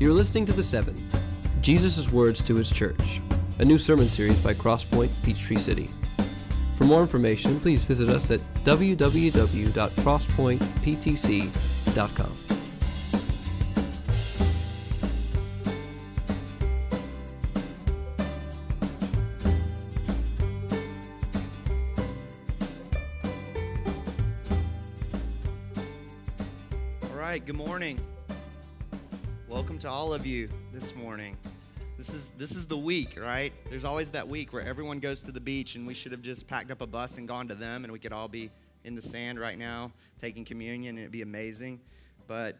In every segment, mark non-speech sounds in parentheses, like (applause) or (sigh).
You're listening to The Seven, Jesus' Words to His Church, a new sermon series by Crosspoint Peachtree City. For more information, please visit us at www.crosspointptc.com. all of you this morning. This is this is the week, right? There's always that week where everyone goes to the beach and we should have just packed up a bus and gone to them and we could all be in the sand right now taking communion and it'd be amazing. But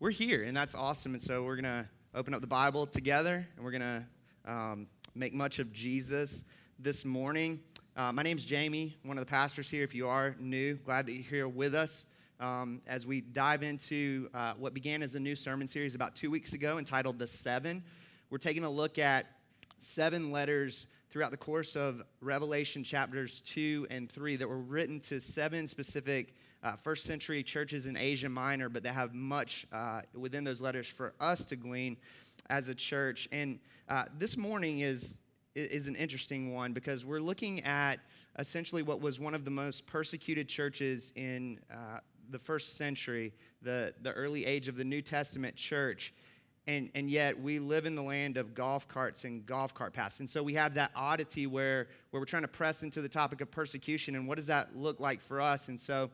we're here and that's awesome and so we're going to open up the Bible together and we're going to um, make much of Jesus this morning. Uh, my name's Jamie, one of the pastors here. If you are new, glad that you're here with us um, as we dive into uh, what began as a new sermon series about two weeks ago entitled The Seven. We're taking a look at seven letters throughout the course of Revelation chapters 2 and 3 that were written to seven specific uh, first century churches in Asia Minor, but that have much uh, within those letters for us to glean as a church. And uh, this morning is, is an interesting one because we're looking at essentially what was one of the most persecuted churches in uh, the first century, the, the early age of the New Testament church. And, and yet we live in the land of golf carts and golf cart paths. And so we have that oddity where, where we're trying to press into the topic of persecution and what does that look like for us? And so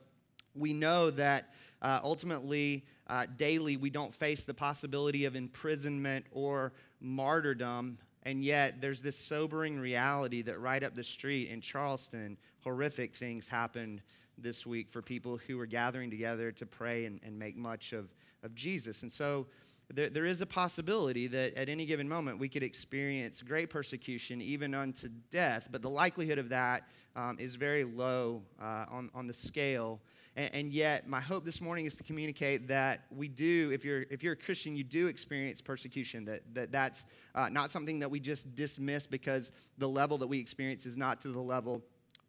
we know that uh, ultimately, uh, daily, we don't face the possibility of imprisonment or martyrdom. And yet, there's this sobering reality that right up the street in Charleston, horrific things happened this week for people who are gathering together to pray and, and make much of, of Jesus. And so there, there is a possibility that at any given moment we could experience great persecution, even unto death, but the likelihood of that um, is very low uh, on, on the scale. And, and, yet, my hope this morning is to communicate that we do, if you're, if you're a Christian, you do experience persecution, that, that that's uh, not something that we just dismiss because the level that we experience is not to the level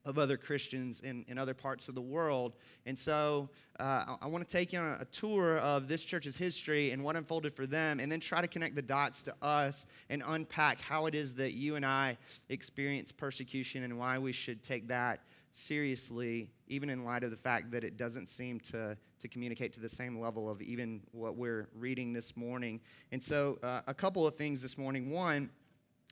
of other Christians in, in other parts of the world. And so uh, I, I want to take you on a tour of this church's history and what unfolded for them, and then try to connect the dots to us and unpack how it is that you and I experience persecution and why we should take that seriously, even in light of the fact that it doesn't seem to, to communicate to the same level of even what we're reading this morning. And so, uh, a couple of things this morning. One,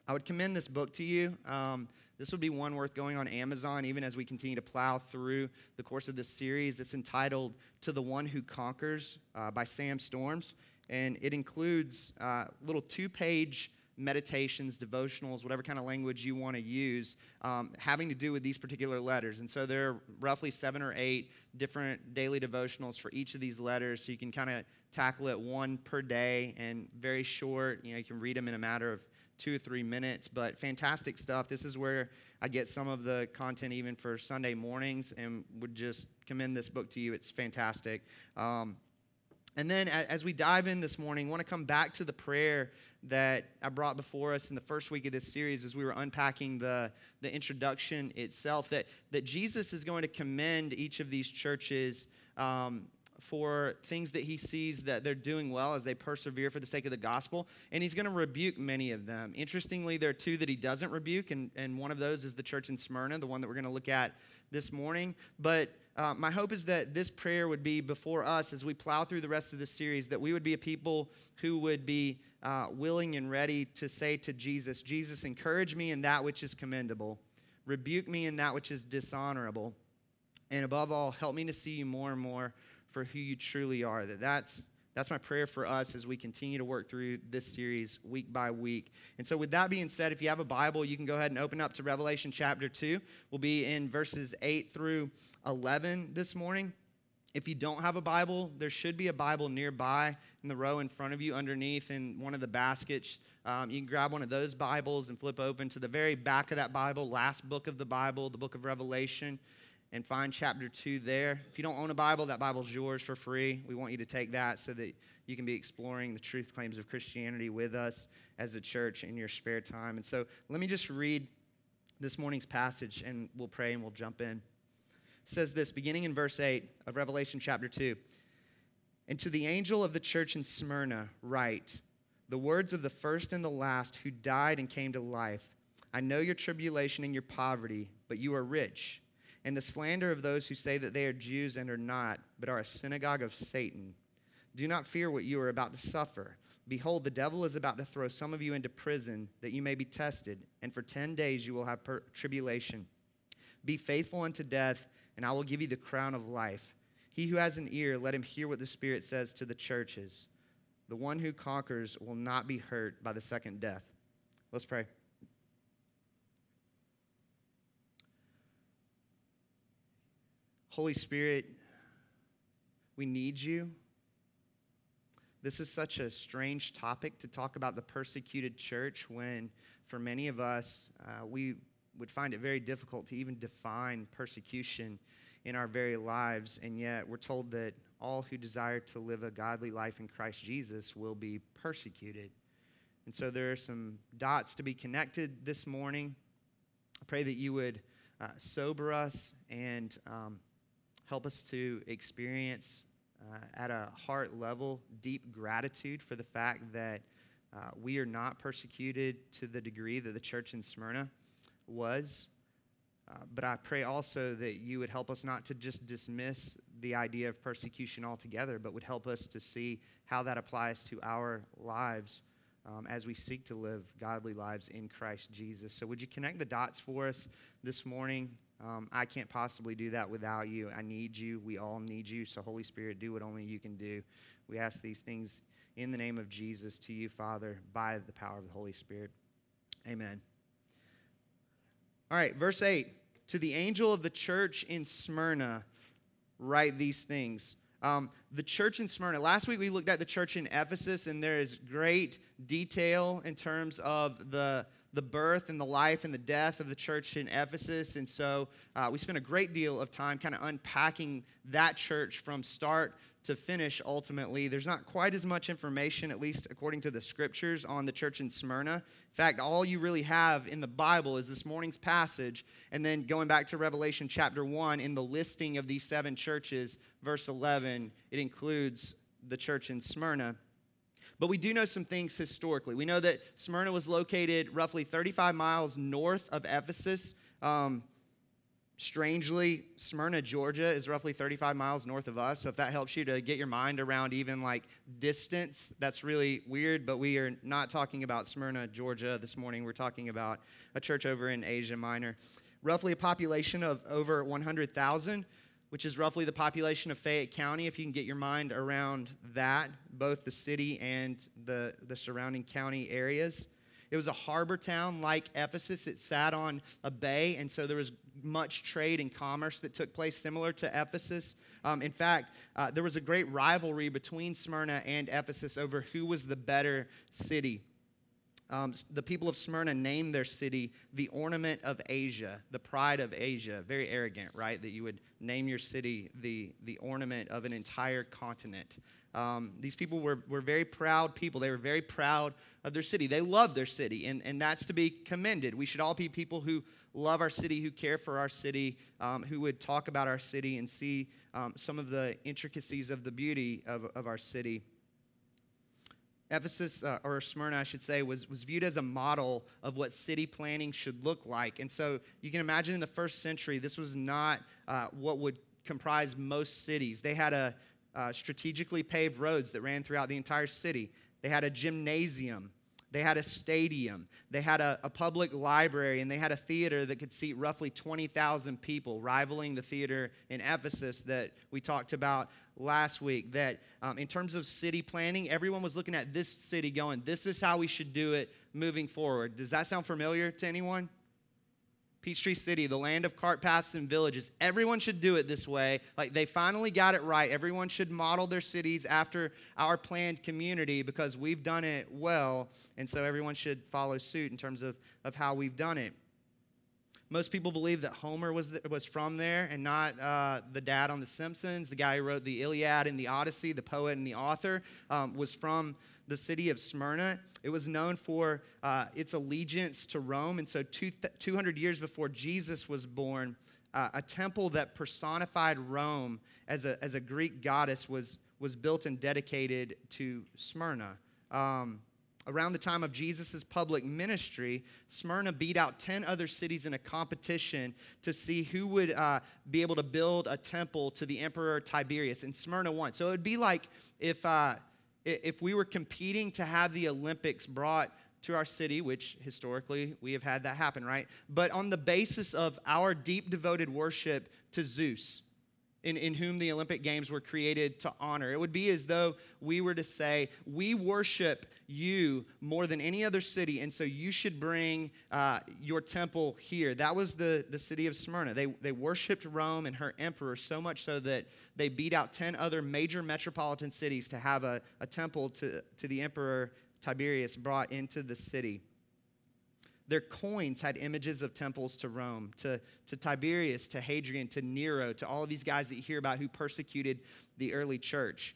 I would commend this book to you. Um, this would be one worth going on Amazon, even as we continue to plow through the course of this series. It's entitled To the One Who Conquers uh, by Sam Storms. And it includes uh, little two page meditations, devotionals, whatever kind of language you want to use, um, having to do with these particular letters. And so there are roughly seven or eight different daily devotionals for each of these letters. So you can kind of tackle it one per day and very short. You know, you can read them in a matter of two or three minutes, but fantastic stuff. This is where I get some of the content even for Sunday mornings and would just commend this book to you. It's fantastic. Um, and then as we dive in this morning, I want to come back to the prayer that I brought before us in the first week of this series as we were unpacking the, the introduction itself, that, that Jesus is going to commend each of these churches um, for things that he sees that they're doing well as they persevere for the sake of the gospel, and he's going to rebuke many of them. Interestingly, there are two that he doesn't rebuke, and, and one of those is the church in Smyrna, the one that we're going to look at this morning. But uh, my hope is that this prayer would be before us as we plow through the rest of this series, that we would be a people who would be uh, willing and ready to say to Jesus, Jesus, encourage me in that which is commendable, rebuke me in that which is dishonorable, and above all, help me to see you more and more for who you truly are. That that's that's my prayer for us as we continue to work through this series week by week. And so, with that being said, if you have a Bible, you can go ahead and open up to Revelation chapter 2. We'll be in verses 8 through 11 this morning. If you don't have a Bible, there should be a Bible nearby in the row in front of you underneath in one of the baskets. Um, you can grab one of those Bibles and flip open to the very back of that Bible, last book of the Bible, the book of Revelation and find chapter 2 there. If you don't own a Bible, that Bible's yours for free. We want you to take that so that you can be exploring the truth claims of Christianity with us as a church in your spare time. And so let me just read this morning's passage and we'll pray and we'll jump in. It says this, beginning in verse 8 of Revelation chapter 2. And to the angel of the church in Smyrna, write, the words of the first and the last who died and came to life. I know your tribulation and your poverty, but you are rich, and the slander of those who say that they are Jews and are not, but are a synagogue of Satan. Do not fear what you are about to suffer. Behold, the devil is about to throw some of you into prison that you may be tested, and for 10 days you will have per- tribulation. Be faithful unto death, and I will give you the crown of life. He who has an ear, let him hear what the Spirit says to the churches. The one who conquers will not be hurt by the second death. Let's pray. Holy Spirit, we need you. This is such a strange topic to talk about the persecuted church when, for many of us, uh, we would find it very difficult to even define persecution in our very lives. And yet, we're told that all who desire to live a godly life in Christ Jesus will be persecuted. And so, there are some dots to be connected this morning. I pray that you would uh, sober us and um, help us to experience uh, at a heart level deep gratitude for the fact that uh, we are not persecuted to the degree that the church in Smyrna was. Uh, but I pray also that you would help us not to just dismiss the idea of persecution altogether, but would help us to see how that applies to our lives um, as we seek to live godly lives in Christ Jesus. So, would you connect the dots for us this morning? Um, I can't possibly do that without you. I need you. We all need you. So, Holy Spirit, do what only you can do. We ask these things in the name of Jesus to you, Father, by the power of the Holy Spirit. Amen. All right, verse 8. To the angel of the church in Smyrna, write these things. Um, the church in Smyrna. Last week we looked at the church in Ephesus, and there is great detail in terms of the the birth and the life and the death of the church in Ephesus. And so uh, we spent a great deal of time kind of unpacking that church from start to finish ultimately. There's not quite as much information, at least according to the scriptures, on the church in Smyrna. In fact, all you really have in the Bible is this morning's passage, and then going back to Revelation chapter 1, in the listing of these seven churches, verse 11, it includes the church in Smyrna. But we do know some things historically. We know that Smyrna was located roughly 35 miles north of Ephesus. Um, strangely, Smyrna, Georgia is roughly 35 miles north of us. So if that helps you to get your mind around even like distance, that's really weird. But we are not talking about Smyrna, Georgia this morning. We're talking about a church over in Asia Minor. Roughly a population of over 100,000 which is roughly the population of Fayette County, if you can get your mind around that, both the city and the, the surrounding county areas. It was a harbor town like Ephesus. It sat on a bay, and so there was much trade and commerce that took place similar to Ephesus. Um, in fact, uh, there was a great rivalry between Smyrna and Ephesus over who was the better city. Um, the people of Smyrna named their city the ornament of Asia, the pride of Asia. Very arrogant, right? That you would name your city the, the ornament of an entire continent. Um, these people were, were very proud people. They were very proud of their city. They loved their city, and, and that's to be commended. We should all be people who love our city, who care for our city, um, who would talk about our city and see um, some of the intricacies of the beauty of, of our city. Ephesus, uh, or Smyrna, I should say, was, was viewed as a model of what city planning should look like. And so you can imagine in the first century, this was not uh, what would comprise most cities. They had a uh, strategically paved roads that ran throughout the entire city. They had a gymnasium. They had a stadium. They had a, a public library, and they had a theater that could seat roughly 20,000 people, rivaling the theater in Ephesus that we talked about last week that um, in terms of city planning, everyone was looking at this city going, this is how we should do it moving forward. Does that sound familiar to anyone? Peachtree City, the land of cart paths and villages. Everyone should do it this way. Like they finally got it right. Everyone should model their cities after our planned community because we've done it well. And so everyone should follow suit in terms of, of how we've done it. Most people believe that Homer was, the, was from there and not uh, the dad on The Simpsons. The guy who wrote the Iliad and the Odyssey, the poet and the author, um, was from the city of Smyrna. It was known for uh, its allegiance to Rome. And so, two, 200 years before Jesus was born, uh, a temple that personified Rome as a, as a Greek goddess was, was built and dedicated to Smyrna. Um, Around the time of Jesus' public ministry, Smyrna beat out 10 other cities in a competition to see who would uh, be able to build a temple to the Emperor Tiberius, and Smyrna won. So it would be like if, uh, if we were competing to have the Olympics brought to our city, which historically we have had that happen, right? But on the basis of our deep devoted worship to Zeus, in, in whom the Olympic Games were created to honor. It would be as though we were to say, We worship you more than any other city, and so you should bring uh, your temple here. That was the, the city of Smyrna. They, they worshiped Rome and her emperor so much so that they beat out 10 other major metropolitan cities to have a, a temple to, to the emperor Tiberius brought into the city. Their coins had images of temples to Rome, to, to Tiberius, to Hadrian, to Nero, to all of these guys that you hear about who persecuted the early church.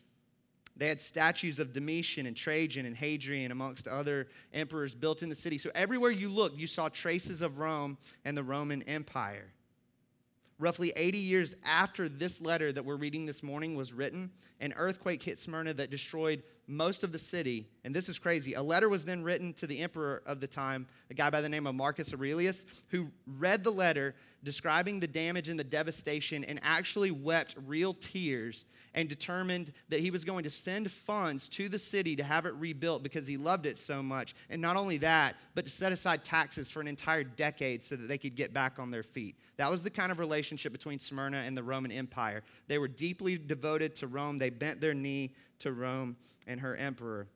They had statues of Domitian and Trajan and Hadrian, amongst other emperors, built in the city. So everywhere you looked, you saw traces of Rome and the Roman Empire. Roughly 80 years after this letter that we're reading this morning was written, an earthquake hit Smyrna that destroyed most of the city. And this is crazy. A letter was then written to the emperor of the time, a guy by the name of Marcus Aurelius, who read the letter describing the damage and the devastation and actually wept real tears and determined that he was going to send funds to the city to have it rebuilt because he loved it so much. And not only that, but to set aside taxes for an entire decade so that they could get back on their feet. That was the kind of relationship between Smyrna and the Roman Empire. They were deeply devoted to Rome, they bent their knee to Rome and her emperor.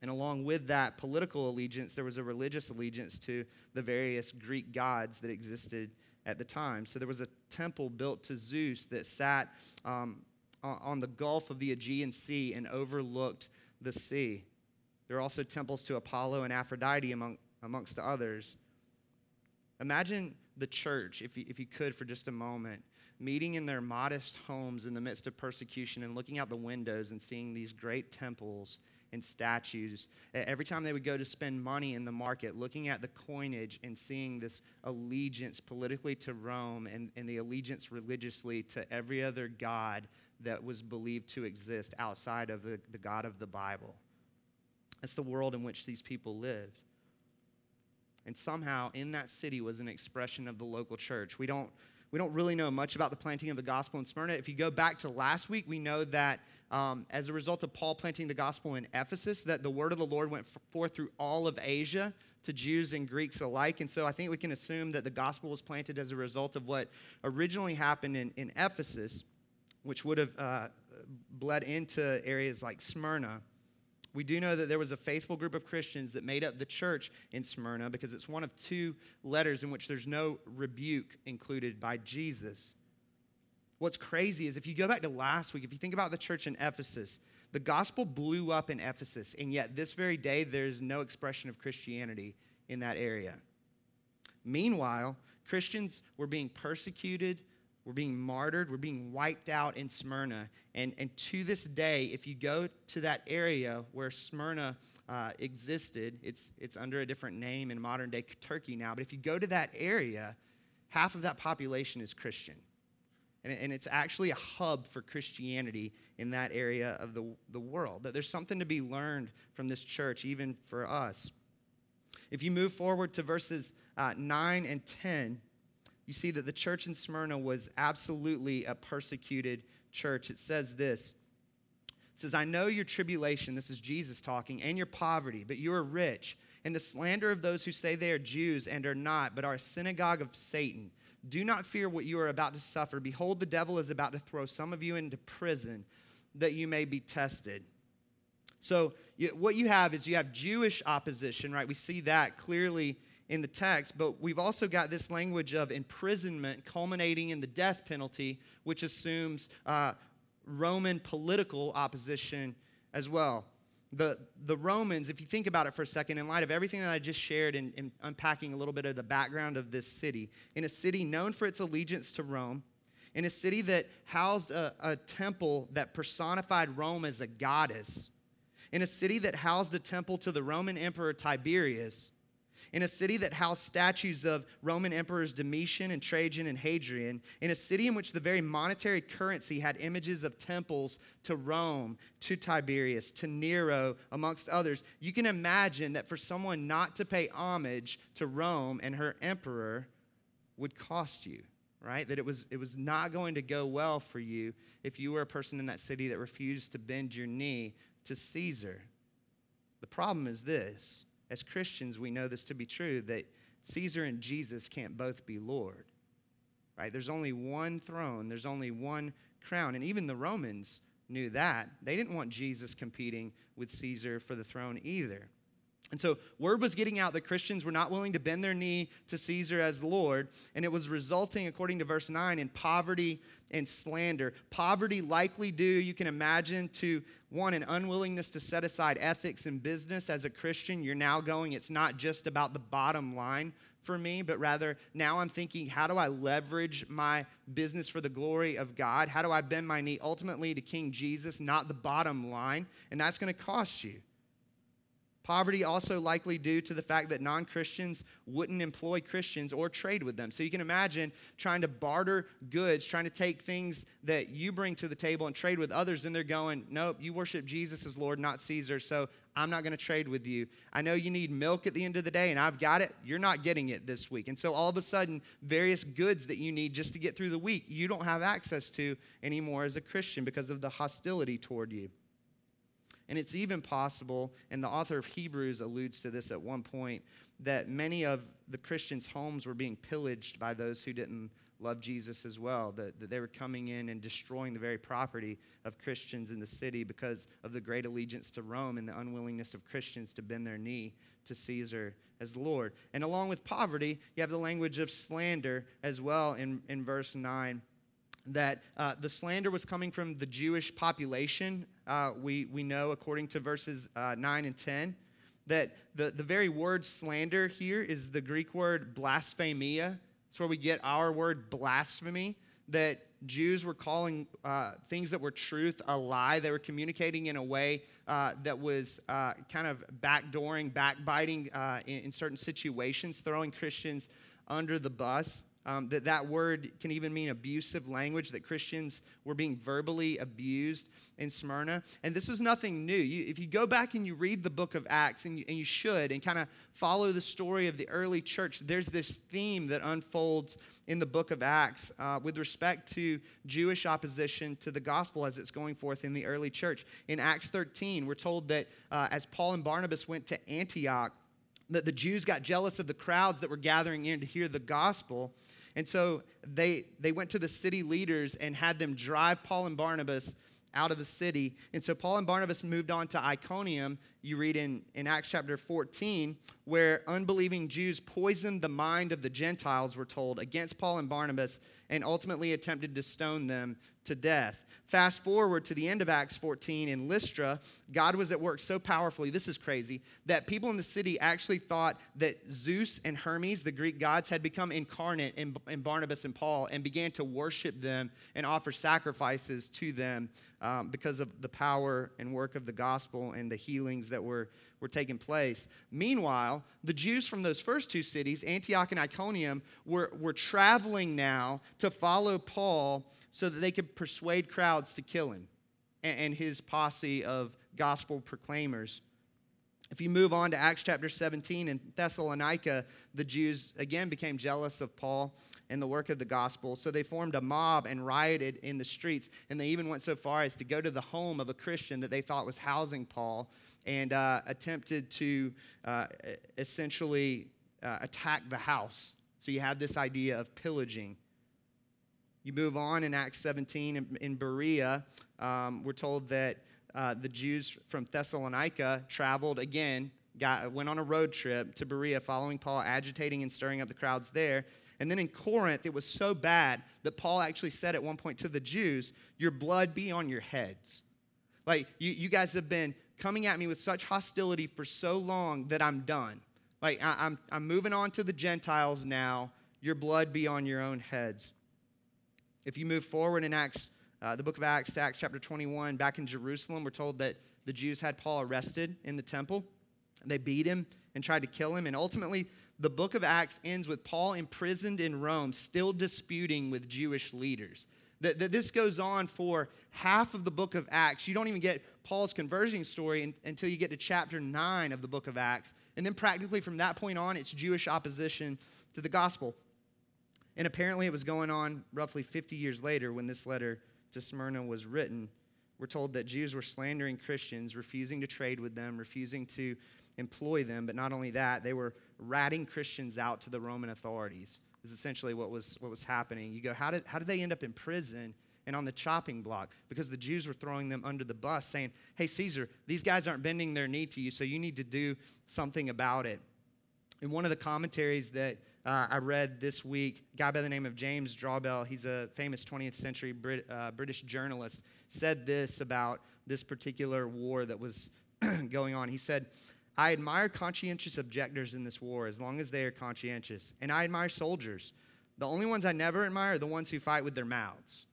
And along with that political allegiance, there was a religious allegiance to the various Greek gods that existed at the time. So there was a temple built to Zeus that sat um, on the Gulf of the Aegean Sea and overlooked the sea. There are also temples to Apollo and Aphrodite, among, amongst others. Imagine the church, if you, if you could for just a moment, meeting in their modest homes in the midst of persecution and looking out the windows and seeing these great temples and statues. Every time they would go to spend money in the market, looking at the coinage and seeing this allegiance politically to Rome and, and the allegiance religiously to every other god that was believed to exist outside of the, the God of the Bible. That's the world in which these people lived. And somehow in that city was an expression of the local church. We don't, we don't really know much about the planting of the gospel in Smyrna. If you go back to last week, we know that um, as a result of Paul planting the gospel in Ephesus, that the word of the Lord went forth through all of Asia to Jews and Greeks alike. And so I think we can assume that the gospel was planted as a result of what originally happened in, in Ephesus, which would have uh, bled into areas like Smyrna. We do know that there was a faithful group of Christians that made up the church in Smyrna because it's one of two letters in which there's no rebuke included by Jesus. What's crazy is if you go back to last week, if you think about the church in Ephesus, the gospel blew up in Ephesus, and yet this very day there's no expression of Christianity in that area. Meanwhile, Christians were being persecuted, were being martyred, were being wiped out in Smyrna. And, and to this day, if you go to that area where Smyrna uh, existed, it's, it's under a different name in modern day Turkey now, but if you go to that area, half of that population is Christian. And, and it's actually a hub for Christianity in that area of the, the world. That there's something to be learned from this church, even for us. If you move forward to verses uh, 9 and 10, you see that the church in Smyrna was absolutely a persecuted church. It says this It says, I know your tribulation, this is Jesus talking, and your poverty, but you are rich, and the slander of those who say they are Jews and are not, but are a synagogue of Satan. Do not fear what you are about to suffer. Behold, the devil is about to throw some of you into prison that you may be tested. So, what you have is you have Jewish opposition, right? We see that clearly in the text, but we've also got this language of imprisonment culminating in the death penalty, which assumes uh, Roman political opposition as well. The, the Romans, if you think about it for a second, in light of everything that I just shared in, in, unpacking a little bit of the background of this city, in a city known for its allegiance to Rome, in a city that housed a, a temple that personified Rome as a goddess, in a city that housed a temple to the Roman Emperor Tiberius, in a city that housed statues of Roman emperors Domitian and Trajan and Hadrian, in a city in which the very monetary currency had images of temples to Rome, to Tiberius, to Nero, amongst others, you can imagine that for someone not to pay homage to Rome and her emperor would cost you, right? That it was, it was not going to go well for you if you were a person in that city that refused to bend your knee to Caesar. The problem is this as Christians, we know this to be true that Caesar and Jesus can't both be Lord. Right? There's only one throne, there's only one crown. And even the Romans knew that. They didn't want Jesus competing with Caesar for the throne either. And so, word was getting out that Christians were not willing to bend their knee to Caesar as Lord, and it was resulting, according to verse 9, in poverty and slander. Poverty likely due, you can imagine, to one, an unwillingness to set aside ethics and business. As a Christian, you're now going, it's not just about the bottom line for me, but rather now I'm thinking, how do I leverage my business for the glory of God? How do I bend my knee ultimately to King Jesus, not the bottom line? And that's going to cost you. Poverty also likely due to the fact that non Christians wouldn't employ Christians or trade with them. So you can imagine trying to barter goods, trying to take things that you bring to the table and trade with others, and they're going, Nope, you worship Jesus as Lord, not Caesar, so I'm not going to trade with you. I know you need milk at the end of the day, and I've got it. You're not getting it this week. And so all of a sudden, various goods that you need just to get through the week, you don't have access to anymore as a Christian because of the hostility toward you. And it's even possible, and the author of Hebrews alludes to this at one point, that many of the Christians' homes were being pillaged by those who didn't love Jesus as well, that, that they were coming in and destroying the very property of Christians in the city because of the great allegiance to Rome and the unwillingness of Christians to bend their knee to Caesar as Lord. And along with poverty, you have the language of slander as well in, in verse 9 that uh, the slander was coming from the Jewish population. Uh, we, we know, according to verses uh, 9 and 10, that the, the very word slander here is the Greek word blasphemia. It's where we get our word blasphemy, that Jews were calling uh, things that were truth a lie. They were communicating in a way uh, that was uh, kind of backdooring, backbiting in, in certain situations, throwing Christians under the bus. Um, that that word can even mean abusive language, that Christians were being verbally abused in Smyrna. And this was nothing new. You, if you go back and you read the book of Acts, and you, and you should, and kind of follow the story of the early church, there's this theme that unfolds in the book of Acts uh, with respect to Jewish opposition to the gospel as it's going forth in the early church. In Acts 13, we're told that uh, as Paul and Barnabas went to Antioch, that the Jews got jealous of the crowds that were gathering in to hear the gospel. And so they, they went to the city leaders and had them drive Paul and Barnabas out of the city. And so Paul and Barnabas moved on to Iconium. You read in, in Acts chapter 14, where unbelieving Jews poisoned the mind of the Gentiles, we're told, against Paul and Barnabas, and ultimately attempted to stone them to death. Fast forward to the end of Acts 14 in Lystra, God was at work so powerfully, this is crazy, that people in the city actually thought that Zeus and Hermes, the Greek gods, had become incarnate in, in Barnabas and Paul and began to worship them and offer sacrifices to them um, because of the power and work of the gospel and the healings that were, were taking place. Meanwhile, the Jews from those first two cities, Antioch and Iconium, were, were traveling now to follow Paul so that they could persuade crowds to kill him and, and his posse of gospel proclaimers. If you move on to Acts chapter 17 in Thessalonica, the Jews again became jealous of Paul and the work of the gospel. So they formed a mob and rioted in the streets. And they even went so far as to go to the home of a Christian that they thought was housing Paul and uh, attempted to uh, essentially uh, attack the house. So you have this idea of pillaging. You move on in Acts 17 in, in Berea, um, we're told that uh, the Jews from Thessalonica traveled again, got, went on a road trip to Berea, following Paul, agitating and stirring up the crowds there. And then in Corinth, it was so bad that Paul actually said at one point to the Jews, Your blood be on your heads. Like, you, you guys have been coming at me with such hostility for so long that I'm done. Like, I, I'm, I'm moving on to the Gentiles now. Your blood be on your own heads. If you move forward in Acts, uh, the book of Acts to Acts chapter 21, back in Jerusalem, we're told that the Jews had Paul arrested in the temple. They beat him and tried to kill him. And ultimately, the book of Acts ends with Paul imprisoned in Rome, still disputing with Jewish leaders. That, that this goes on for half of the book of Acts. You don't even get Paul's conversion story until you get to chapter 9 of the book of Acts. And then, practically from that point on, it's Jewish opposition to the gospel. And apparently, it was going on roughly 50 years later when this letter to Smyrna was written. We're told that Jews were slandering Christians, refusing to trade with them, refusing to employ them. But not only that, they were ratting Christians out to the Roman authorities, is essentially what was, what was happening. You go, how did, how did they end up in prison and on the chopping block? Because the Jews were throwing them under the bus, saying, hey, Caesar, these guys aren't bending their knee to you, so you need to do something about it. In one of the commentaries that uh, I read this week, a guy by the name of James Drawbell, he's a famous 20th century Brit, uh, British journalist, said this about this particular war that was (clears throat) going on. He said, I admire conscientious objectors in this war as long as they are conscientious, and I admire soldiers. The only ones I never admire are the ones who fight with their mouths.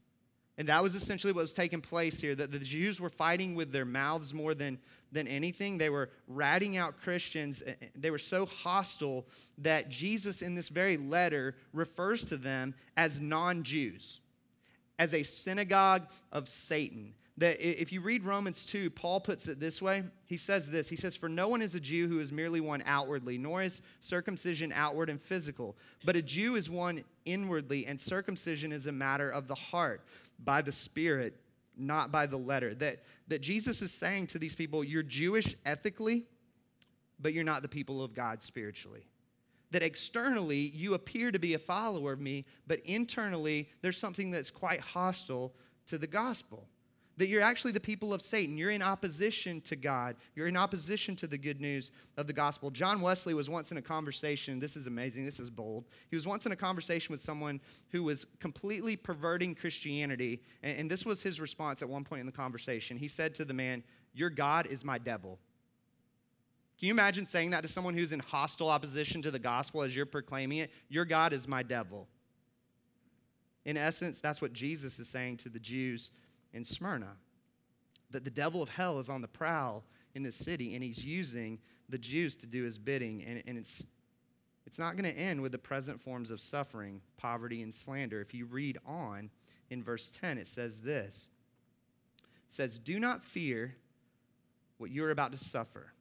And that was essentially what was taking place here that the Jews were fighting with their mouths more than, than anything. They were ratting out Christians. They were so hostile that Jesus, in this very letter, refers to them as non Jews, as a synagogue of Satan. That if you read Romans 2, Paul puts it this way. He says this He says, For no one is a Jew who is merely one outwardly, nor is circumcision outward and physical. But a Jew is one inwardly, and circumcision is a matter of the heart by the Spirit, not by the letter. That, that Jesus is saying to these people, You're Jewish ethically, but you're not the people of God spiritually. That externally you appear to be a follower of me, but internally there's something that's quite hostile to the gospel that you're actually the people of Satan. You're in opposition to God. You're in opposition to the good news of the gospel. John Wesley was once in a conversation. This is amazing. This is bold. He was once in a conversation with someone who was completely perverting Christianity. And, and this was his response at one point in the conversation. He said to the man, Your God is my devil. Can you imagine saying that to someone who's in hostile opposition to the gospel as you're proclaiming it? Your God is my devil. In essence, that's what Jesus is saying to the Jews in Smyrna. That the devil of hell is on the prowl in this city, and he's using the Jews to do his bidding. And, and it's, it's not going to end with the present forms of suffering, poverty, and slander. If you read on in verse 10, it says this It says, Do not fear what you're about to suffer.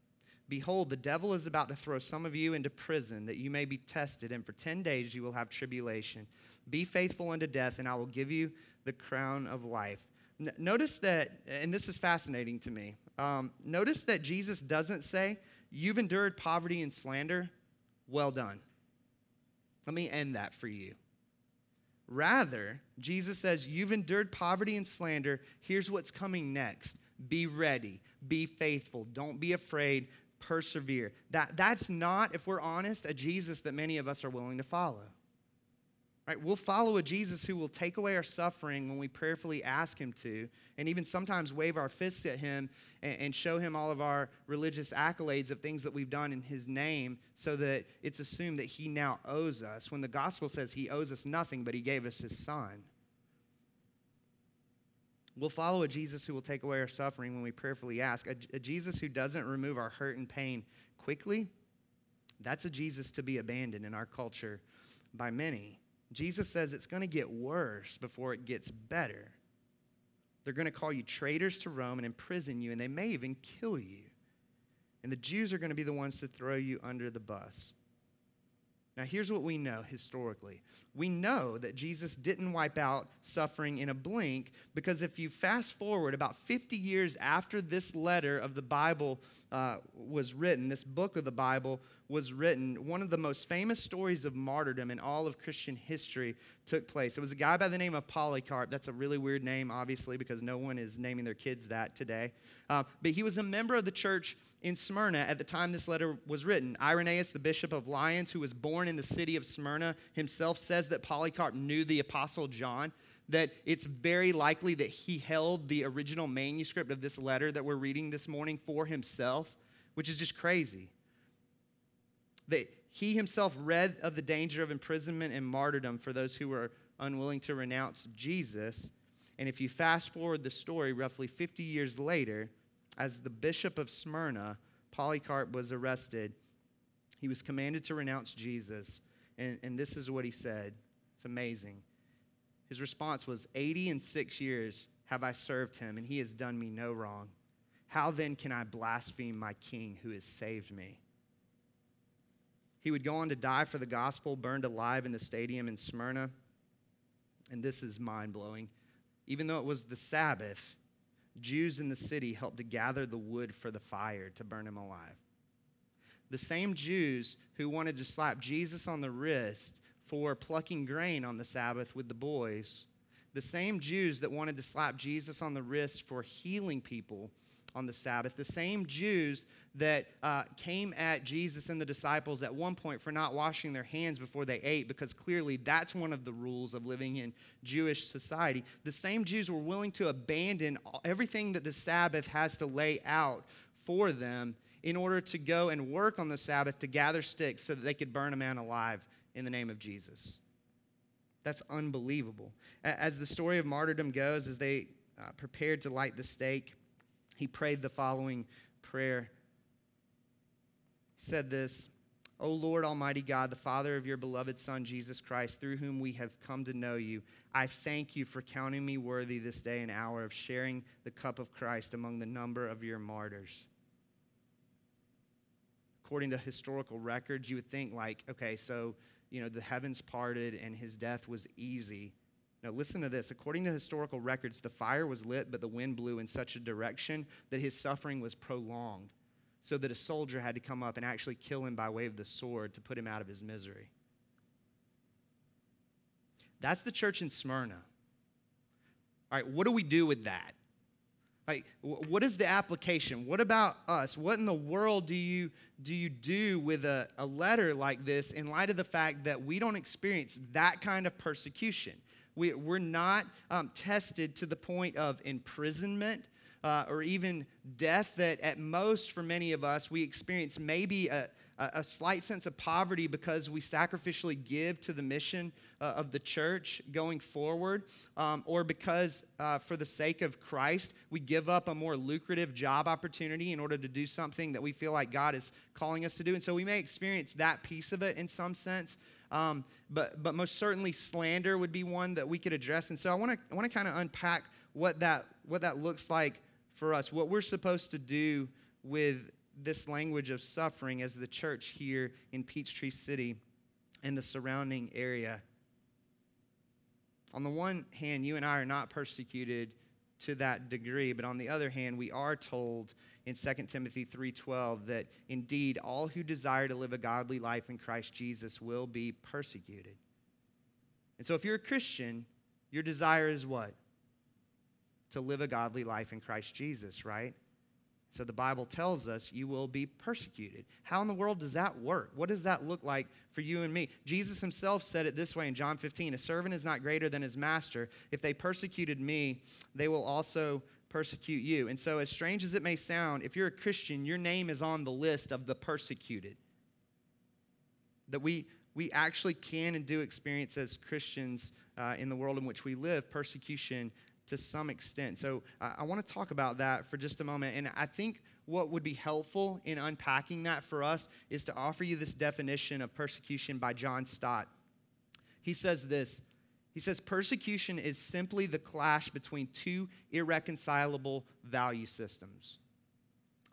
Behold, the devil is about to throw some of you into prison that you may be tested, and for 10 days you will have tribulation. Be faithful unto death, and I will give you the crown of life. Notice that, and this is fascinating to me. Um, notice that Jesus doesn't say, You've endured poverty and slander. Well done. Let me end that for you. Rather, Jesus says, You've endured poverty and slander. Here's what's coming next. Be ready. Be faithful. Don't be afraid. Persevere. That, that's not, if we're honest, a Jesus that many of us are willing to follow. Right? We'll follow a Jesus who will take away our suffering when we prayerfully ask him to, and even sometimes wave our fists at him and, and, show him all of our religious accolades of things that we've done in his name so that it's assumed that he now owes us, when the gospel says he owes us nothing, but he gave us his son. We'll follow a Jesus who will take away our suffering when we prayerfully ask. A, a Jesus who doesn't remove our hurt and pain quickly, that's a Jesus to be abandoned in our culture by many. Jesus says it's going to get worse before it gets better. They're going to call you traitors to Rome and imprison you, and they may even kill you. And the Jews are going to be the ones to throw you under the bus. Now, here's what we know historically we know that Jesus didn't wipe out suffering in a blink because if you fast forward about 50 years after this letter of the Bible uh, was written, this book of the Bible was written, one of the most famous stories of martyrdom in all of Christian history took place. It was a guy by the name of Polycarp. That's a really weird name, obviously, because no one is naming their kids that today. Uh, but he was a member of the church in Smyrna at the time this letter was written. Irenaeus, the bishop of Lyons, who was born in the city of Smyrna, himself says that Polycarp knew the apostle John, that it's very likely that he held the original manuscript of this letter that we're reading this morning for himself, which is just crazy. That he himself read of the danger of imprisonment and martyrdom for those who were unwilling to renounce Jesus. And if you fast forward the story roughly 50 years later, as the bishop of Smyrna, Polycarp was arrested He was commanded to renounce Jesus, and, and this is what he said. It's amazing. His response was 80 and six years have I served him, and he has done me no wrong. How then can I blaspheme my king who has saved me? He would go on to die for the gospel, burned alive in the stadium in Smyrna. And this is mind blowing. Even though it was the Sabbath, Jews in the city helped to gather the wood for the fire to burn him alive. The same Jews who wanted to slap Jesus on the wrist for plucking grain on the Sabbath with the boys, the same Jews that wanted to slap Jesus on the wrist for healing people on the Sabbath, the same Jews that uh, came at Jesus and the disciples at one point for not washing their hands before they ate, because clearly that's one of the rules of living in Jewish society. The same Jews were willing to abandon everything that the Sabbath has to lay out for them in order to go and work on the Sabbath to gather sticks so that they could burn a man alive in the name of Jesus. That's unbelievable. As the story of martyrdom goes, as they uh, prepared to light the stake, he prayed the following prayer. He said this O Lord Almighty God, the Father of your beloved Son, Jesus Christ, through whom we have come to know you, I thank you for counting me worthy this day and hour of sharing the cup of Christ among the number of your martyrs. According to historical records, you would think, like, okay, so, you know, the heavens parted and his death was easy. Now, listen to this. According to historical records, the fire was lit, but the wind blew in such a direction that his suffering was prolonged, so that a soldier had to come up and actually kill him by way of the sword to put him out of his misery. That's the church in Smyrna. All right, what do we do with that? Like, what is the application? What about us? What in the world do you do, you do with a, a letter like this in light of the fact that we don't experience that kind of persecution? We, we're not um, tested to the point of imprisonment uh, or even death, that at most for many of us, we experience maybe a, a slight sense of poverty because we sacrificially give to the mission uh, of the church going forward, um, or because uh, for the sake of Christ, we give up a more lucrative job opportunity in order to do something that we feel like God is calling us to do. And so we may experience that piece of it in some sense. Um, but, but most certainly slander would be one that we could address. And so I want to I want to kind of unpack what that what that looks like for us, what we're supposed to do with this language of suffering as the church here in Peachtree City and the surrounding area. On the one hand, you and I are not persecuted to that degree, but on the other hand, we are told in 2 Timothy 3:12 that indeed all who desire to live a godly life in Christ Jesus will be persecuted. And so if you're a Christian, your desire is what? To live a godly life in Christ Jesus, right? So the Bible tells us you will be persecuted. How in the world does that work? What does that look like for you and me? Jesus himself said it this way in John 15 A servant is not greater than his master. If they persecuted me, they will also persecute you. And so, as strange as it may sound, if you're a Christian, your name is on the list of the persecuted. That we, we actually can and do experience as Christians uh, in the world in which we live persecution to some extent. So uh, I want to talk about that for just a moment. And I think what would be helpful in unpacking that for us is to offer you this definition of persecution by John Stott. He says this he says persecution is simply the clash between two irreconcilable value systems.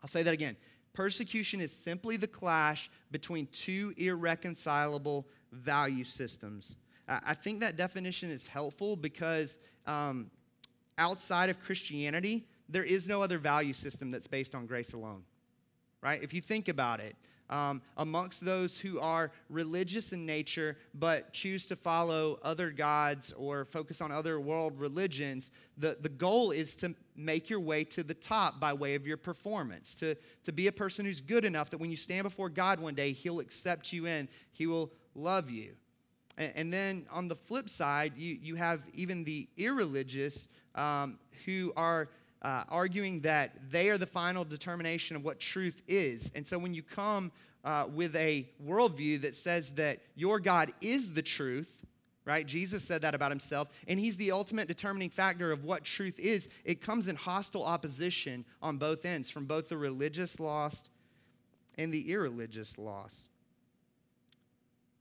I'll say that again. Persecution is simply the clash between two irreconcilable value systems. I think that definition is helpful because um, outside of Christianity, there is no other value system that's based on grace alone, right? If you think about it, um, amongst those who are religious in nature but choose to follow other gods or focus on other world religions, the, the goal is to make your way to the top by way of your performance, to, to be a person who's good enough that when you stand before God one day, He'll accept you in, He will love you. And, and then on the flip side, you, you have even the irreligious um, who are uh, arguing that they are the final determination of what truth is. And so when you come uh, with a worldview that says that your God is the truth, right? Jesus said that about himself, and he's the ultimate determining factor of what truth is. It comes in hostile opposition on both ends, from both the religious lost and the irreligious lost.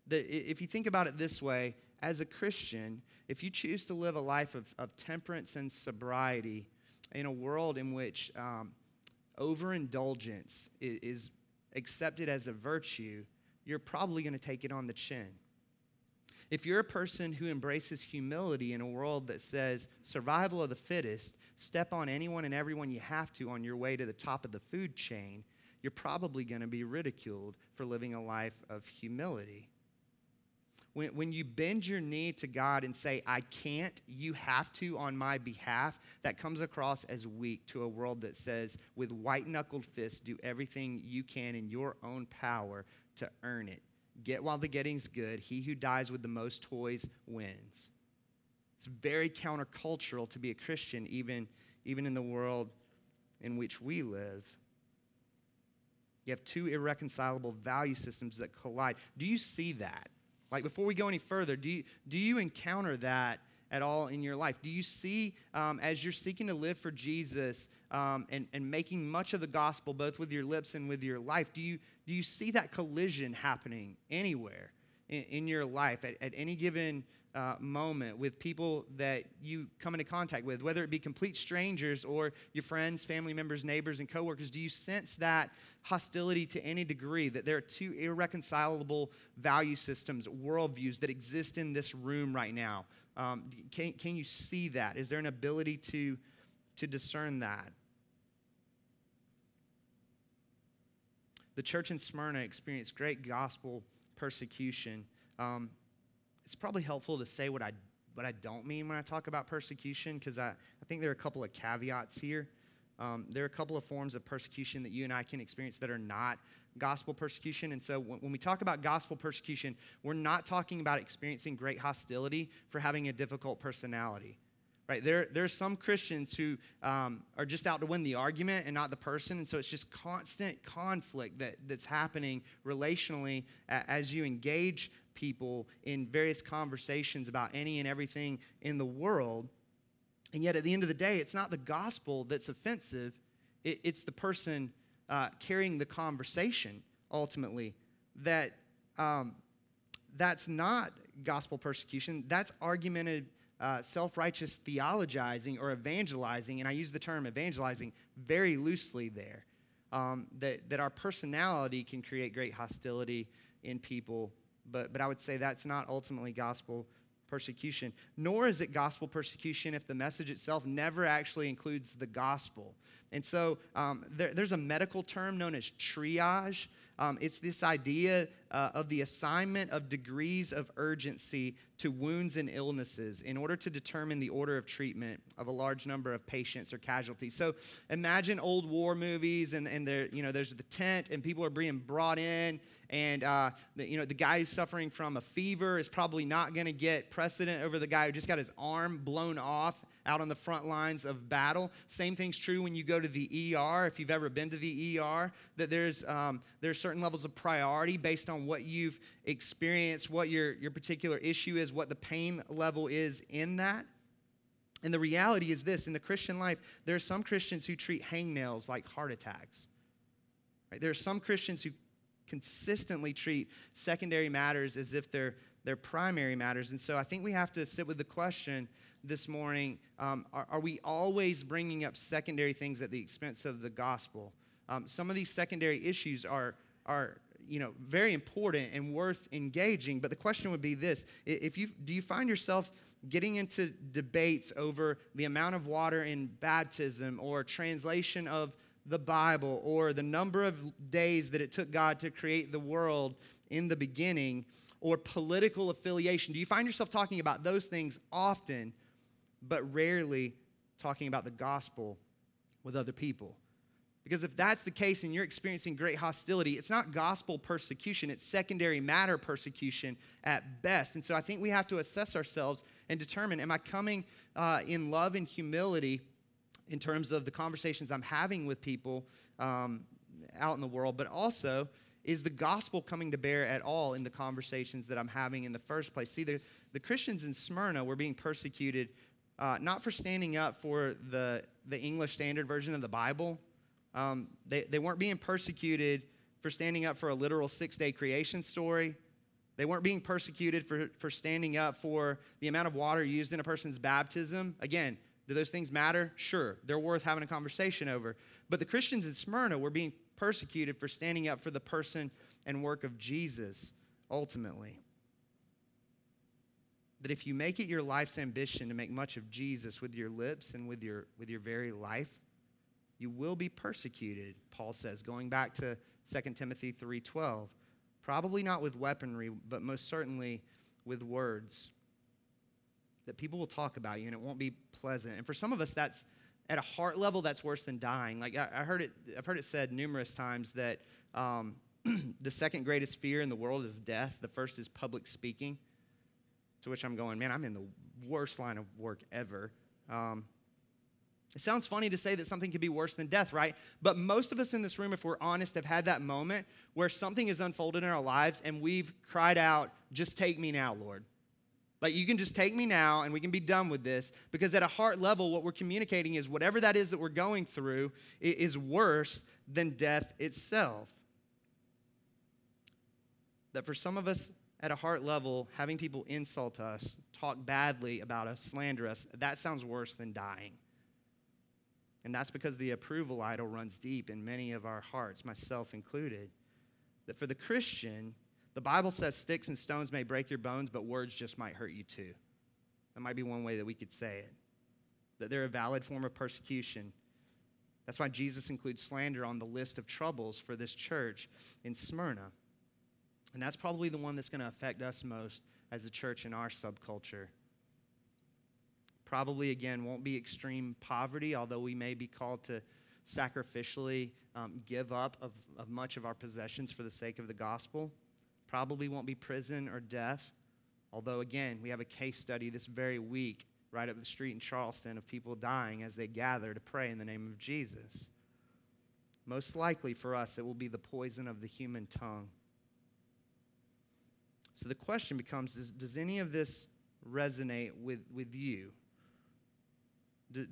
that if you think about it this way, as a Christian, if you choose to live a life of, of temperance and sobriety in a world in which um, overindulgence is, is accepted as a virtue, you're probably going to take it on the chin. If you're a person who embraces humility in a world that says survival of the fittest, step on anyone and everyone you have to on your way to the top of the food chain, you're probably going to be ridiculed for living a life of humility. When, when you bend your knee to God and say, I can't, you have to on my behalf, that comes across as weak to a world that says, with white knuckled fists, do everything you can in your own power to earn it. Get while the getting's good. He who dies with the most toys wins. It's very countercultural to be a Christian, even, even in the world in which we live. You have two irreconcilable value systems that collide. Do you see that? Like, before we go any further, do you, do you encounter that at all in your life? Do you see, um, as you're seeking to live for Jesus um, and, and making much of the gospel, both with your lips and with your life, do you, do you see that collision happening anywhere in, in your life at, at any given uh, moment with people that you come into contact with, whether it be complete strangers or your friends, family members, neighbors, and coworkers? Do you sense that hostility to any degree, that there are two irreconcilable value systems, worldviews that exist in this room right now? Um, can, can you see that? Is there an ability to, to discern that? The church in Smyrna experienced great gospel persecution. Um, it's probably helpful to say what I, what I don't mean when I talk about persecution, because I, I think there are a couple of caveats here. Um, there are a couple of forms of persecution that you and I can experience that are not gospel persecution. And so when, when, we talk about gospel persecution, we're not talking about experiencing great hostility for having a difficult personality. Right? There, there are some Christians who um, are just out to win the argument and not the person. And so it's just constant conflict that, that's happening relationally as you engage people in various conversations about any and everything in the world. And yet, at the end of the day, it's not the gospel that's offensive, it, it's the person uh, carrying the conversation ultimately that um, that's not gospel persecution, that's argumented uh, self righteous theologizing or evangelizing, and I use the term evangelizing very loosely there, um, that, that our personality can create great hostility in people, but, but I would say that's not ultimately gospel persecution. Nor is it gospel persecution if the message itself never actually includes the gospel. And so um, there, there's a medical term known as triage. Um, it's this idea uh, of the assignment of degrees of urgency to wounds and illnesses in order to determine the order of treatment of a large number of patients or casualties. So imagine old war movies, and, and there, you know, there's the tent, and people are being brought in, and uh, the, you know, the guy who's suffering from a fever is probably not going to get precedent over the guy who just got his arm blown off out on the front lines of battle. Same thing's true when you go to the ER. If you've ever been to the ER, that there's um, there's certain levels of priority based on what you've experienced, what your your particular issue is, what the pain level is in that. And the reality is this: in the Christian life, there are some Christians who treat hangnails like heart attacks. Right? There are some Christians who consistently treat secondary matters as if they're they're primary matters. And so I think we have to sit with the question this morning um, are, are, we always bringing up secondary things at the expense of the gospel? Um, some of these secondary issues are, are you know, very important and worth engaging. But the question would be this if you, do you find yourself getting into debates over the amount of water in baptism or translation of the Bible or the number of days that it took God to create the world in the beginning or political affiliation? Do you find yourself talking about those things often but rarely talking about the gospel with other people. Because if that's the case and you're experiencing great hostility, it's not gospel persecution, it's secondary matter persecution at best. And so I think we have to assess ourselves and determine am I coming uh, in love and humility in terms of the conversations I'm having with people um, out in the world, but also is the gospel coming to bear at all in the conversations that I'm having in the first place? See, the, the Christians in Smyrna were being persecuted uh, not for standing up for the, the English Standard Version of the Bible. Um, they, they weren't being persecuted for standing up for a literal six day creation story. They weren't being persecuted for, for standing up for the amount of water used in a person's baptism. Again, do those things matter? Sure. They're worth having a conversation over. But the Christians in Smyrna were being persecuted for standing up for the person and work of Jesus ultimately. That if you make it your life's ambition to make much of Jesus with your lips and with your, with your very life, you will be persecuted, Paul says, going back to 2 Timothy 3:12. Probably not with weaponry, but most certainly with words. That people will talk about you and it won't be pleasant. And for some of us, that's at a heart level, that's worse than dying. Like I, I heard it, I've heard it said numerous times that um, (clears throat) the second greatest fear in the world is death. The first is public speaking. To which I'm going, man, I'm in the worst line of work ever. Um, it sounds funny to say that something could be worse than death, right? But most of us in this room, if we're honest, have had that moment where something has unfolded in our lives and we've cried out, Just take me now, Lord. Like, you can just take me now and we can be done with this. Because at a heart level, what we're communicating is whatever that is that we're going through is worse than death itself. That for some of us, at a heart level, having people insult us, talk badly about us, slander us, that sounds worse than dying. And that's because the approval idol runs deep in many of our hearts, myself included. That for the Christian, the Bible says sticks and stones may break your bones, but words just might hurt you too. That might be one way that we could say it. That they're a valid form of persecution. That's why Jesus includes slander on the list of troubles for this church in Smyrna. And that's probably the one that's going to affect us most as a church in our subculture. Probably, again, won't be extreme poverty, although we may be called to sacrificially um, give up of, of much of our possessions for the sake of the gospel. Probably won't be prison or death, although, again, we have a case study this very week right up the street in Charleston of people dying as they gather to pray in the name of Jesus. Most likely for us, it will be the poison of the human tongue. So the question becomes does, does any of this resonate with, with you?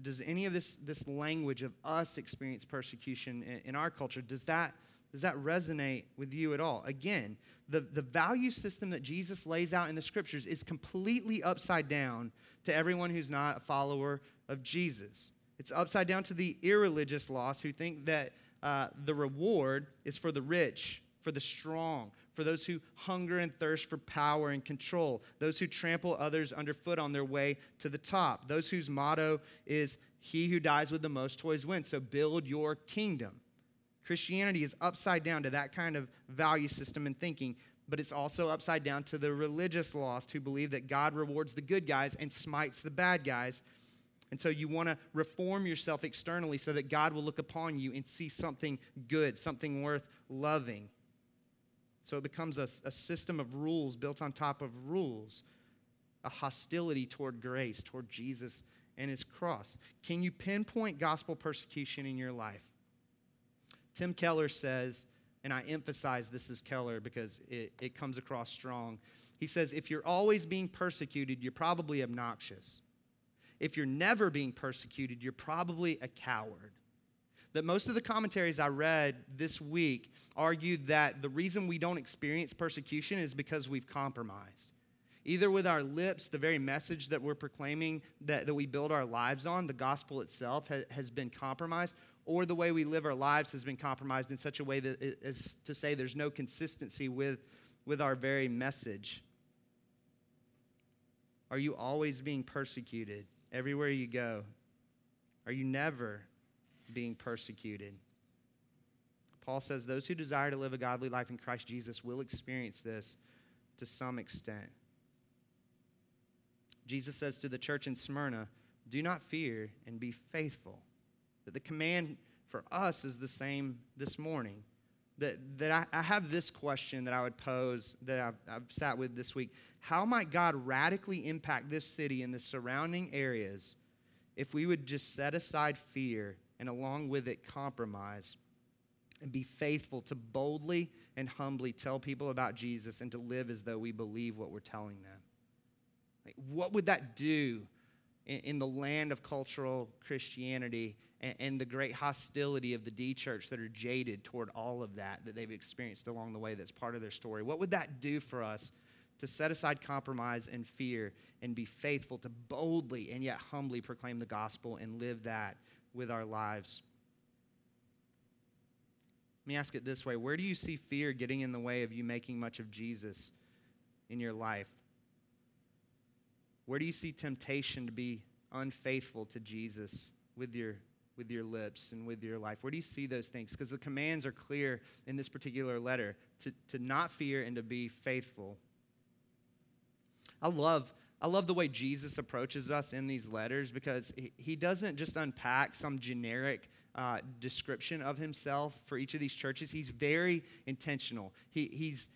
does any of this, this language of us experience persecution in, in, our culture, does that, does that resonate with you at all? Again, the, the value system that Jesus lays out in the scriptures is completely upside down to everyone who's not a follower of Jesus. It's upside down to the irreligious lost who think that uh, the reward is for the rich, for the strong, for those who hunger and thirst for power and control, those who trample others underfoot on their way to the top, those whose motto is, He who dies with the most toys wins. So build your kingdom. Christianity is upside down to that kind of value system and thinking, but it's also upside down to the religious lost who believe that God rewards the good guys and smites the bad guys. And so you want to reform yourself externally so that God will look upon you and see something good, something worth loving. So it becomes a, a system of rules built on top of rules, a hostility toward grace, toward Jesus and his cross. Can you pinpoint gospel persecution in your life? Tim Keller says, and I emphasize this is Keller because it, it comes across strong. He says, if you're always being persecuted, you're probably obnoxious. If you're never being persecuted, you're probably a coward that most of the commentaries I read this week argued that the reason we don't experience persecution is because we've compromised. Either with our lips, the very message that we're proclaiming that, that we build our lives on, the gospel itself ha, has been compromised, or the way we live our lives has been compromised in such a way that is to say there's no consistency with, with our very message. Are you always being persecuted everywhere you go? Are you never being persecuted. Paul says those who desire to live a godly life in Christ Jesus will experience this to some extent. Jesus says to the church in Smyrna, Do not fear and be faithful. That the command for us is the same this morning. That, that I, I have this question that I would pose that I've, I've sat with this week. How might God radically impact this city and the surrounding areas if we would just set aside fear and along with it, compromise. And be faithful to boldly and humbly tell people about Jesus and to live as though we believe what we're telling them. Like, what would that do in, in the land of cultural Christianity and, and the great hostility of the D church that are jaded toward all of that that they've experienced along the way that's part of their story? What would that do for us to set aside compromise and fear and be faithful to boldly and yet humbly proclaim the gospel and live that with our lives. Let me ask it this way Where do you see fear getting in the way of you making much of Jesus in your life? Where do you see temptation to be unfaithful to Jesus with your with your lips and with your life? Where do you see those things? Because the commands are clear in this particular letter to, to not fear and to be faithful. I love, I love the way Jesus approaches us in these letters because he, doesn't just unpack some generic uh, description of himself for each of these churches. He's very intentional. He, he's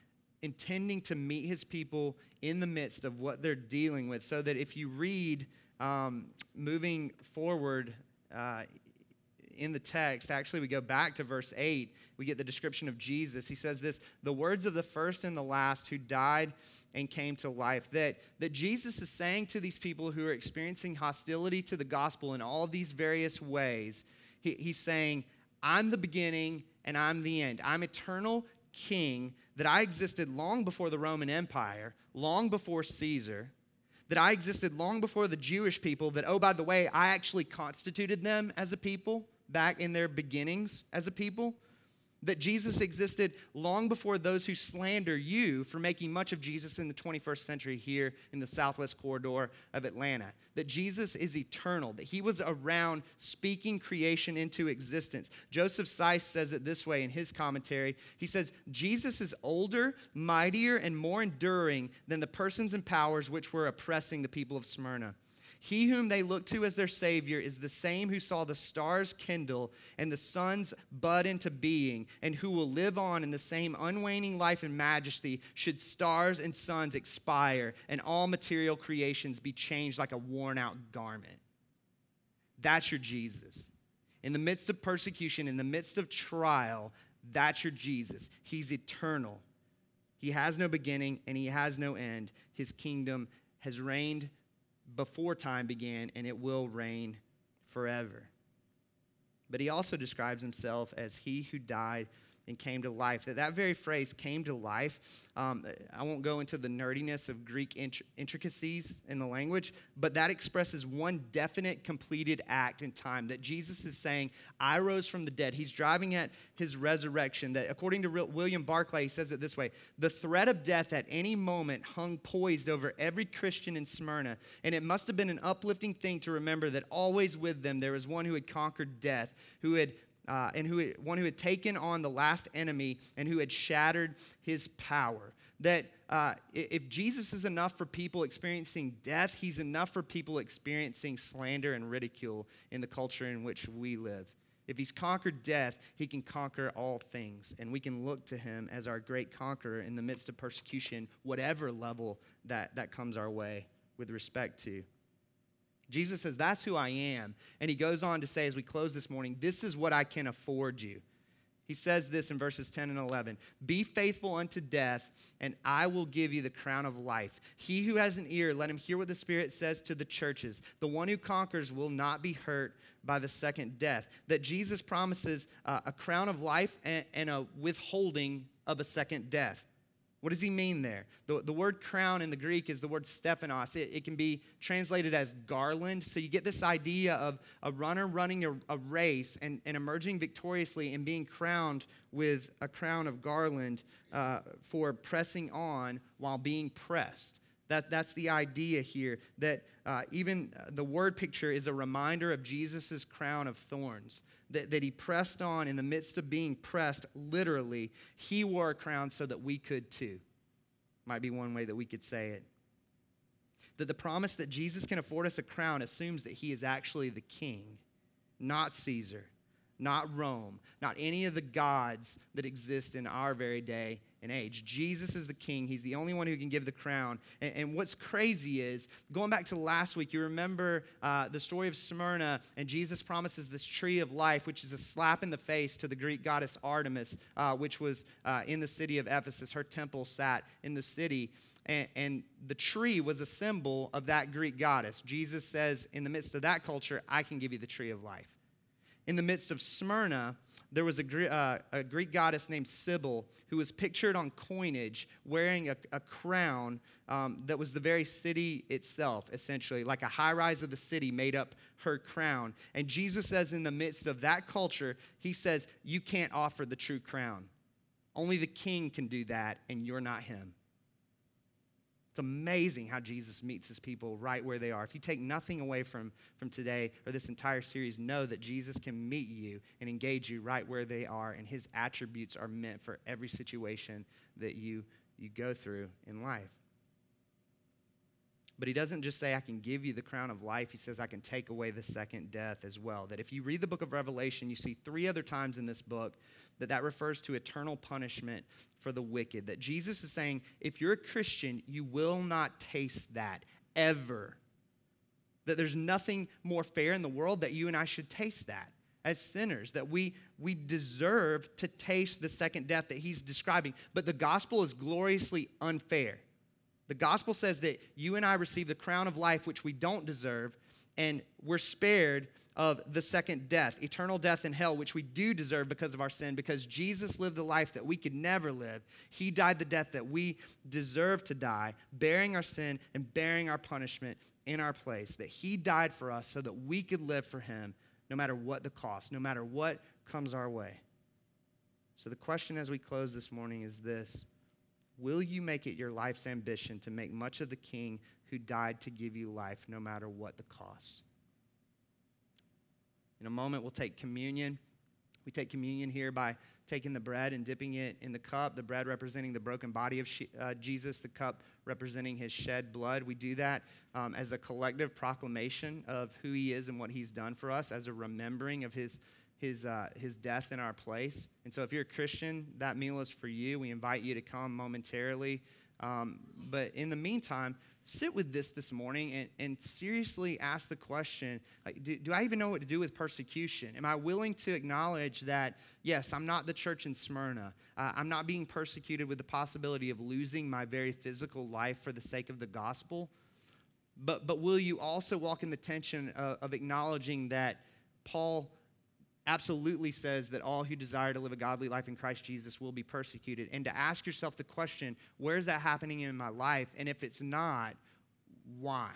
intending to meet his people in the midst of what they're dealing with so that if you read um, moving forward uh, in the text, actually, we go back to verse 8, we get the description of Jesus. He says this the words of the first and the last who died and came to life. That, that Jesus is saying to these people who are experiencing hostility to the gospel in all these various ways, he, he's saying, I'm the beginning and I'm the end. I'm eternal king, that I existed long before the Roman Empire, long before Caesar that I existed long before the Jewish people, that, oh, by the way, I actually constituted them as a people back in their beginnings as a people that Jesus existed long before those who slander you for making much of Jesus in the 21st century here in the southwest corridor of Atlanta. That Jesus is eternal, that he was around speaking creation into existence. Joseph Seiss says it this way in his commentary. He says, Jesus is older, mightier, and more enduring than the persons and powers which were oppressing the people of Smyrna. He whom they look to as their Savior is the same who saw the stars kindle and the suns bud into being, and who will live on in the same unwaning life and majesty should stars and suns expire and all material creations be changed like a worn out garment. That's your Jesus. In the midst of persecution, in the midst of trial, that's your Jesus. He's eternal. He has no beginning and he has no end. His kingdom has reigned before time began, and it will reign forever. But he also describes himself as he who died and came to life. That, that very phrase, came to life, um, I won't go into the nerdiness of Greek int- intricacies in the language, but that expresses one definite completed act in time that Jesus is saying, I rose from the dead. He's driving at his resurrection. That according to William Barclay, he says it this way The threat of death at any moment hung poised over every Christian in Smyrna, and it must have been an uplifting thing to remember that always with them there was one who had conquered death, who had uh, and who one who had taken on the last enemy and who had shattered his power. That uh, if Jesus is enough for people experiencing death, he's enough for people experiencing slander and ridicule in the culture in which we live. If he's conquered death, he can conquer all things. And we can look to him as our great conqueror in the midst of persecution, whatever level that, that comes our way with respect to. Jesus says, That's who I am. And he goes on to say, as we close this morning, This is what I can afford you. He says this in verses 10 and 11 Be faithful unto death, and I will give you the crown of life. He who has an ear, let him hear what the Spirit says to the churches. The one who conquers will not be hurt by the second death. That Jesus promises uh, a crown of life and, and a withholding of a second death. What does he mean there? The, the word crown in the Greek is the word stephanos. It, it can be translated as garland. So you get this idea of a runner running a, a race and, and emerging victoriously and being crowned with a crown of garland uh, for pressing on while being pressed. That, that's the idea here, that uh, even the word picture is a reminder of Jesus' crown of thorns that, that he pressed on in the midst of being pressed, literally, he wore a crown so that we could too. Might be one way that we could say it. That the promise that Jesus can afford us a crown assumes that he is actually the king, not Caesar, not Rome, not any of the gods that exist in our very day and age. Jesus is the king. He's the only one who can give the crown. And, and what's crazy is, going back to last week, you remember uh, the story of Smyrna, and Jesus promises this tree of life, which is a slap in the face to the Greek goddess Artemis, uh, which was uh, in the city of Ephesus. Her temple sat in the city. And, and, the tree was a symbol of that Greek goddess. Jesus says, in the midst of that culture, I can give you the tree of life. In the midst of Smyrna, there was a, uh, a Greek goddess named Cybele who was pictured on coinage wearing a, a crown um, that was the very city itself, essentially. Like a high rise of the city made up her crown. And Jesus says, in the midst of that culture, he says, You can't offer the true crown. Only the king can do that, and you're not him. It's amazing how Jesus meets his people right where they are. If you take nothing away from, from today or this entire series, know that Jesus can meet you and engage you right where they are, and his attributes are meant for every situation that you, you go through in life. But he doesn't just say, I can give you the crown of life. He says, I can take away the second death as well. That if you read the book of Revelation, you see three other times in this book that that refers to eternal punishment for the wicked. That Jesus is saying, if you're a Christian, you will not taste that ever. That there's nothing more fair in the world that you and I should taste that as sinners, that we, we deserve to taste the second death that he's describing. But the gospel is gloriously unfair. The gospel says that you and I receive the crown of life, which we don't deserve, and we're spared of the second death, eternal death in hell, which we do deserve because of our sin, because Jesus lived the life that we could never live. He died the death that we deserve to die, bearing our sin and bearing our punishment in our place. That He died for us so that we could live for Him no matter what the cost, no matter what comes our way. So, the question as we close this morning is this Will you make it your life's ambition to make much of the King who died to give you life, no matter what the cost? In a moment, we'll take communion. We take communion here by taking the bread and dipping it in the cup, the bread representing the broken body of uh, Jesus, the cup representing his shed blood. We do that um, as a collective proclamation of who he is and what he's done for us, as a remembering of his, his, uh, his death in our place. And so, if you're a Christian, that meal is for you. We invite you to come momentarily. Um, but in the meantime, sit with this this morning and, and seriously ask the question like, do, do I even know what to do with persecution? Am I willing to acknowledge that, yes, I'm not the church in Smyrna? Uh, I'm not being persecuted with the possibility of losing my very physical life for the sake of the gospel? But, but will you also walk in the tension of, of acknowledging that Paul absolutely says that all who desire to live a godly life in Christ Jesus will be persecuted. And to ask yourself the question, where is that happening in my life? And if it's not, why?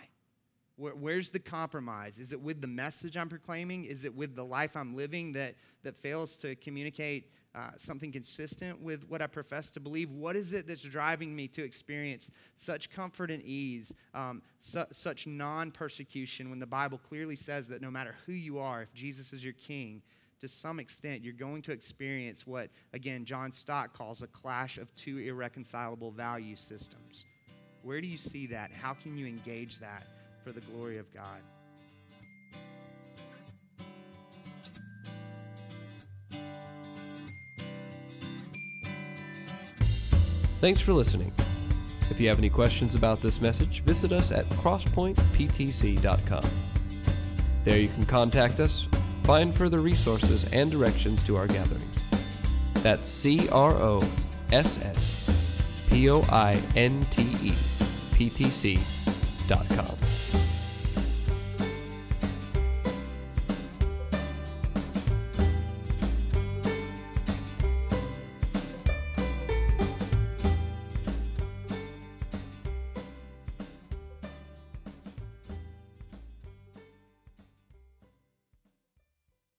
Where, where's the compromise? Is it with the message I'm proclaiming? Is it with the life I'm living that, that fails to communicate uh, something consistent with what I profess to believe? What is it that's driving me to experience such comfort and ease, um, su- such non persecution, when the Bible clearly says that no matter who you are, if Jesus is your king, to some extent, you're going to experience what, again, John Stott calls a clash of two irreconcilable value systems. Where do you see that? How can you engage that for the glory of God? Thanks for listening. If you have any questions about this message, visit us at crosspointptc.com. There you can contact us find further resources and directions to our gatherings. That's C R O S S P O I N T E P T C dot com.